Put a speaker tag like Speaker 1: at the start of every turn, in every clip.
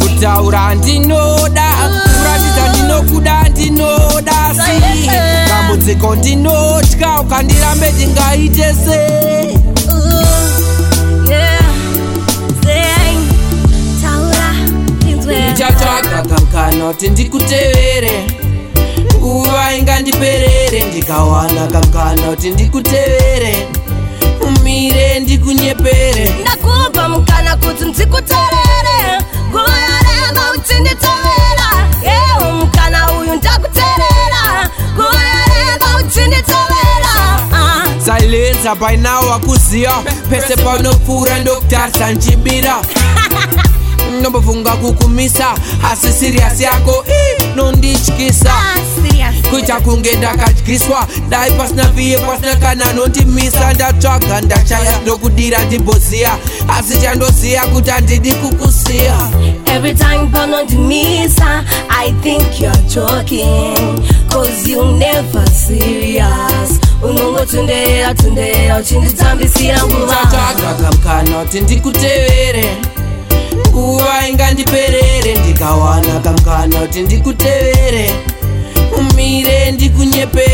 Speaker 1: kutaura handinoda kuratidza ndinokuda handinoda si dambudziko ndinotya ukandirambe ndingaite se
Speaker 2: ichatsvagakakana kuti ndikutevere nguva ingandiperere
Speaker 1: ndikawana kakana kuti ndikutevere umire ndiku kuita painawo wakuziva pese paunopfuura ndokutarisa nchibira nombofunga kukumisa asi siriasi yako nondityisa ah, kuita kunge ndakadyiswa dai pasina viye pasina kana anondimisa ndatsvaga ndashaya ndokudira ndimboziya asi
Speaker 2: chandoziya kuti
Speaker 1: handidi
Speaker 2: kukusiya serious tundera tundera uchinditambisira
Speaker 1: nguvaaaga mukana kuti ndikutevere nguva ingandiperere ndikawana kamukana kuti ndikutevere umire ndikunyepere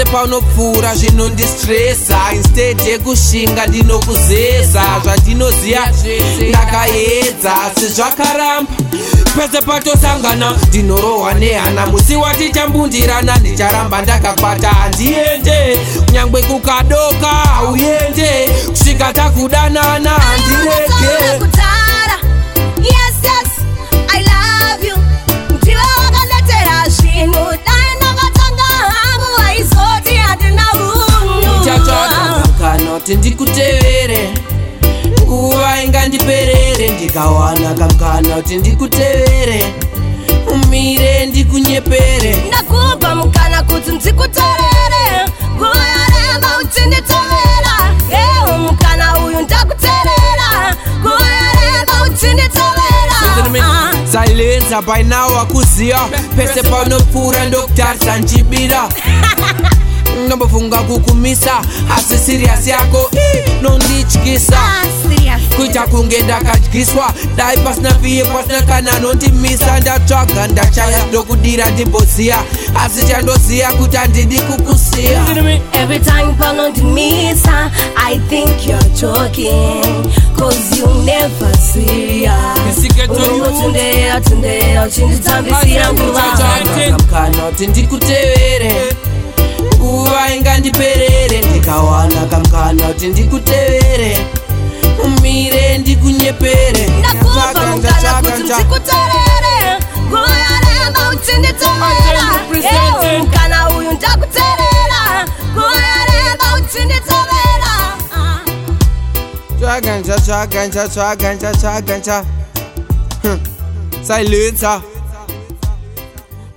Speaker 1: pose paunopfuura zvino ndistresa instead yekushinga ndinokuzeza zvandinoziya ndakaedza asi zvakaramba pese patosangana ndinorohwa nehana musi watichambundirana ndicharamba ndakakwata handiende kunyange kukadoka hauende kusvika takudanana handirege inganiperere ndikawana kakana kuti ndikutevere umire ndikunyepere ndakuba mukana kuti ndikutorere kuyareba uchinditovera ewo mukana uyu ndakuterera kuyareba uchinditovera salenza ah. painawo wakuziva pese paunopfuura ndokutarisa ndichibira ndombofunga kukumisa asi siriasi yako nondityisa asi kuita kunge ndakatyiswa dai pasina viye pasina kana anondimisa ndatsvaga ndachaya ndokudira ndimboziya asi
Speaker 2: chandoziya kuti handidi kukusiya
Speaker 1: kana kuti
Speaker 2: ndikutevere
Speaker 1: nguva ingandiperere ndikawana kamukana kuti ndikutevere umire ndikunyepere tsvaganja tsvaganja tsvaganja tsvaganja silensa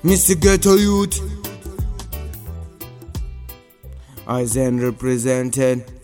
Speaker 1: misigeto youth izen represented